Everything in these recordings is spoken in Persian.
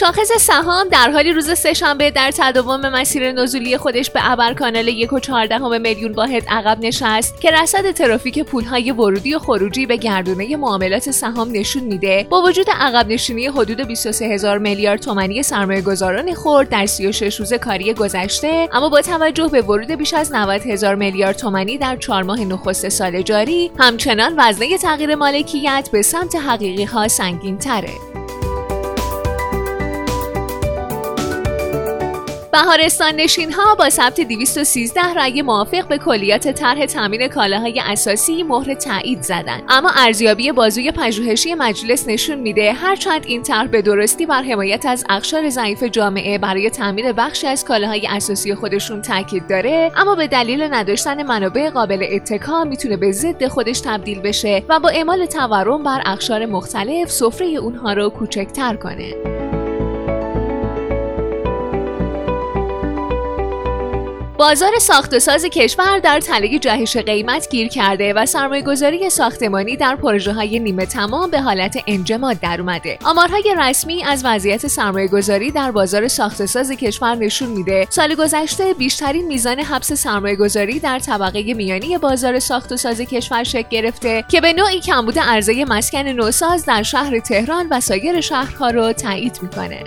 شاخص سهام در حالی روز سهشنبه در تداوم مسیر نزولی خودش به ابر کانال یک و چهارده میلیون واحد عقب نشست که رصد ترافیک پولهای ورودی و خروجی به گردونه معاملات سهام نشون میده. با وجود عقب نشینی حدود 23 هزار میلیارد تومانی سرمایه گذاران خورد در 36 روز کاری گذشته اما با توجه به ورود بیش از 90 هزار میلیارد تومانی در چهار ماه نخست سال جاری همچنان وزنه تغییر مالکیت به سمت حقیقی ها سنگین تره بهارستان نشین ها با ثبت 213 رأی موافق به کلیات طرح تامین کالاهای اساسی مهر تایید زدند. اما ارزیابی بازوی پژوهشی مجلس نشون میده هرچند این طرح به درستی بر حمایت از اقشار ضعیف جامعه برای تامین بخشی از کالاهای اساسی خودشون تاکید داره اما به دلیل نداشتن منابع قابل اتکا می‌تونه به ضد خودش تبدیل بشه و با اعمال تورم بر اقشار مختلف سفره اونها رو کوچکتر کنه. بازار ساخت و ساز کشور در تله جهش قیمت گیر کرده و سرمایهگذاری ساختمانی در پروژه های نیمه تمام به حالت انجماد در اومده. آمارهای رسمی از وضعیت سرمایهگذاری در بازار ساخت و ساز کشور نشون میده سال گذشته بیشترین میزان حبس سرمایهگذاری در طبقه میانی بازار ساخت و ساز کشور شکل گرفته که به نوعی کمبود عرضه مسکن نوساز در شهر تهران و سایر شهرها رو تایید می‌کنه.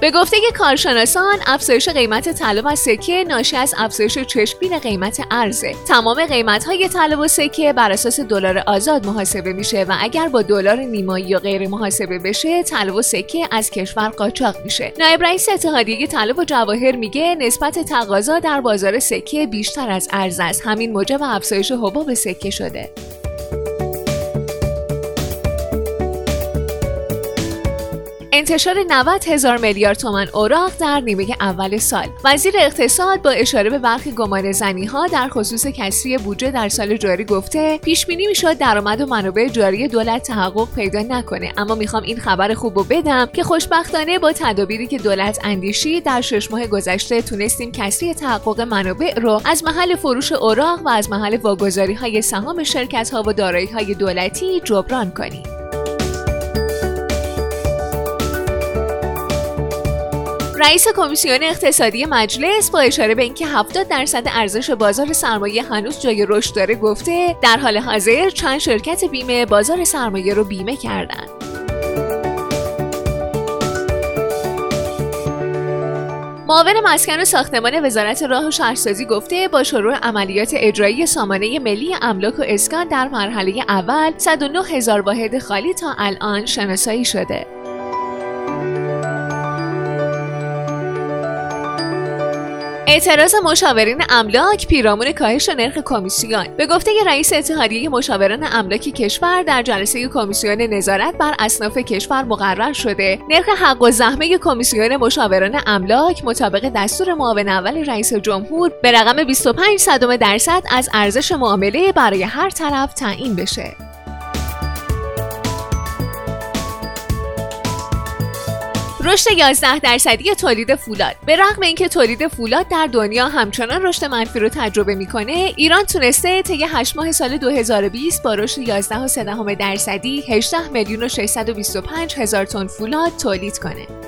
به گفته کارشناسان افزایش قیمت طلا و سکه ناشی از افزایش چشمگیر قیمت ارزه. تمام قیمت های طلا و سکه بر اساس دلار آزاد محاسبه میشه و اگر با دلار نیمایی یا غیر محاسبه بشه طلا و سکه از کشور قاچاق میشه. نایب رئیس اتحادیه طلا و جواهر میگه نسبت تقاضا در بازار سکه بیشتر از ارز است. همین موجب افزایش حباب سکه شده. انتشار 90 هزار میلیارد تومان اوراق در نیمه اول سال. وزیر اقتصاد با اشاره به برخی گمان زنی ها در خصوص کسری بودجه در سال جاری گفته پیش بینی می‌شد درآمد و منابع جاری دولت تحقق پیدا نکنه. اما می‌خوام این خبر خوب رو بدم که خوشبختانه با تدابیری که دولت اندیشی در شش ماه گذشته تونستیم کسری تحقق منابع رو از محل فروش اوراق و از محل واگذاری های سهام شرکت ها و دارایی های دولتی جبران کنیم. رئیس کمیسیون اقتصادی مجلس با اشاره به اینکه 70 درصد ارزش بازار سرمایه هنوز جای رشد داره گفته در حال حاضر چند شرکت بیمه بازار سرمایه رو بیمه کردند. معاون مسکن و ساختمان وزارت راه و شهرسازی گفته با شروع عملیات اجرایی سامانه ملی املاک و اسکان در مرحله اول 109 هزار واحد خالی تا الان شناسایی شده. اعتراض مشاورین املاک پیرامون کاهش نرخ کمیسیون. به گفته رئیس اتحادیه مشاوران املاک کشور در جلسه کمیسیون نظارت بر اصناف کشور مقرر شده. نرخ حق و زحمه کمیسیون مشاوران املاک مطابق دستور معاون اول رئیس جمهور به رقم 25 صدم درصد از ارزش معامله برای هر طرف تعیین بشه. رشد 11 درصدی تولید فولاد. به رغم اینکه تولید فولاد در دنیا همچنان رشد منفی رو تجربه می‌کنه ایران تونسته طی 8 ماه سال 2020 با رشد 11 درصدی 18 میلیون و 625 هزار تن فولاد تولید کنه.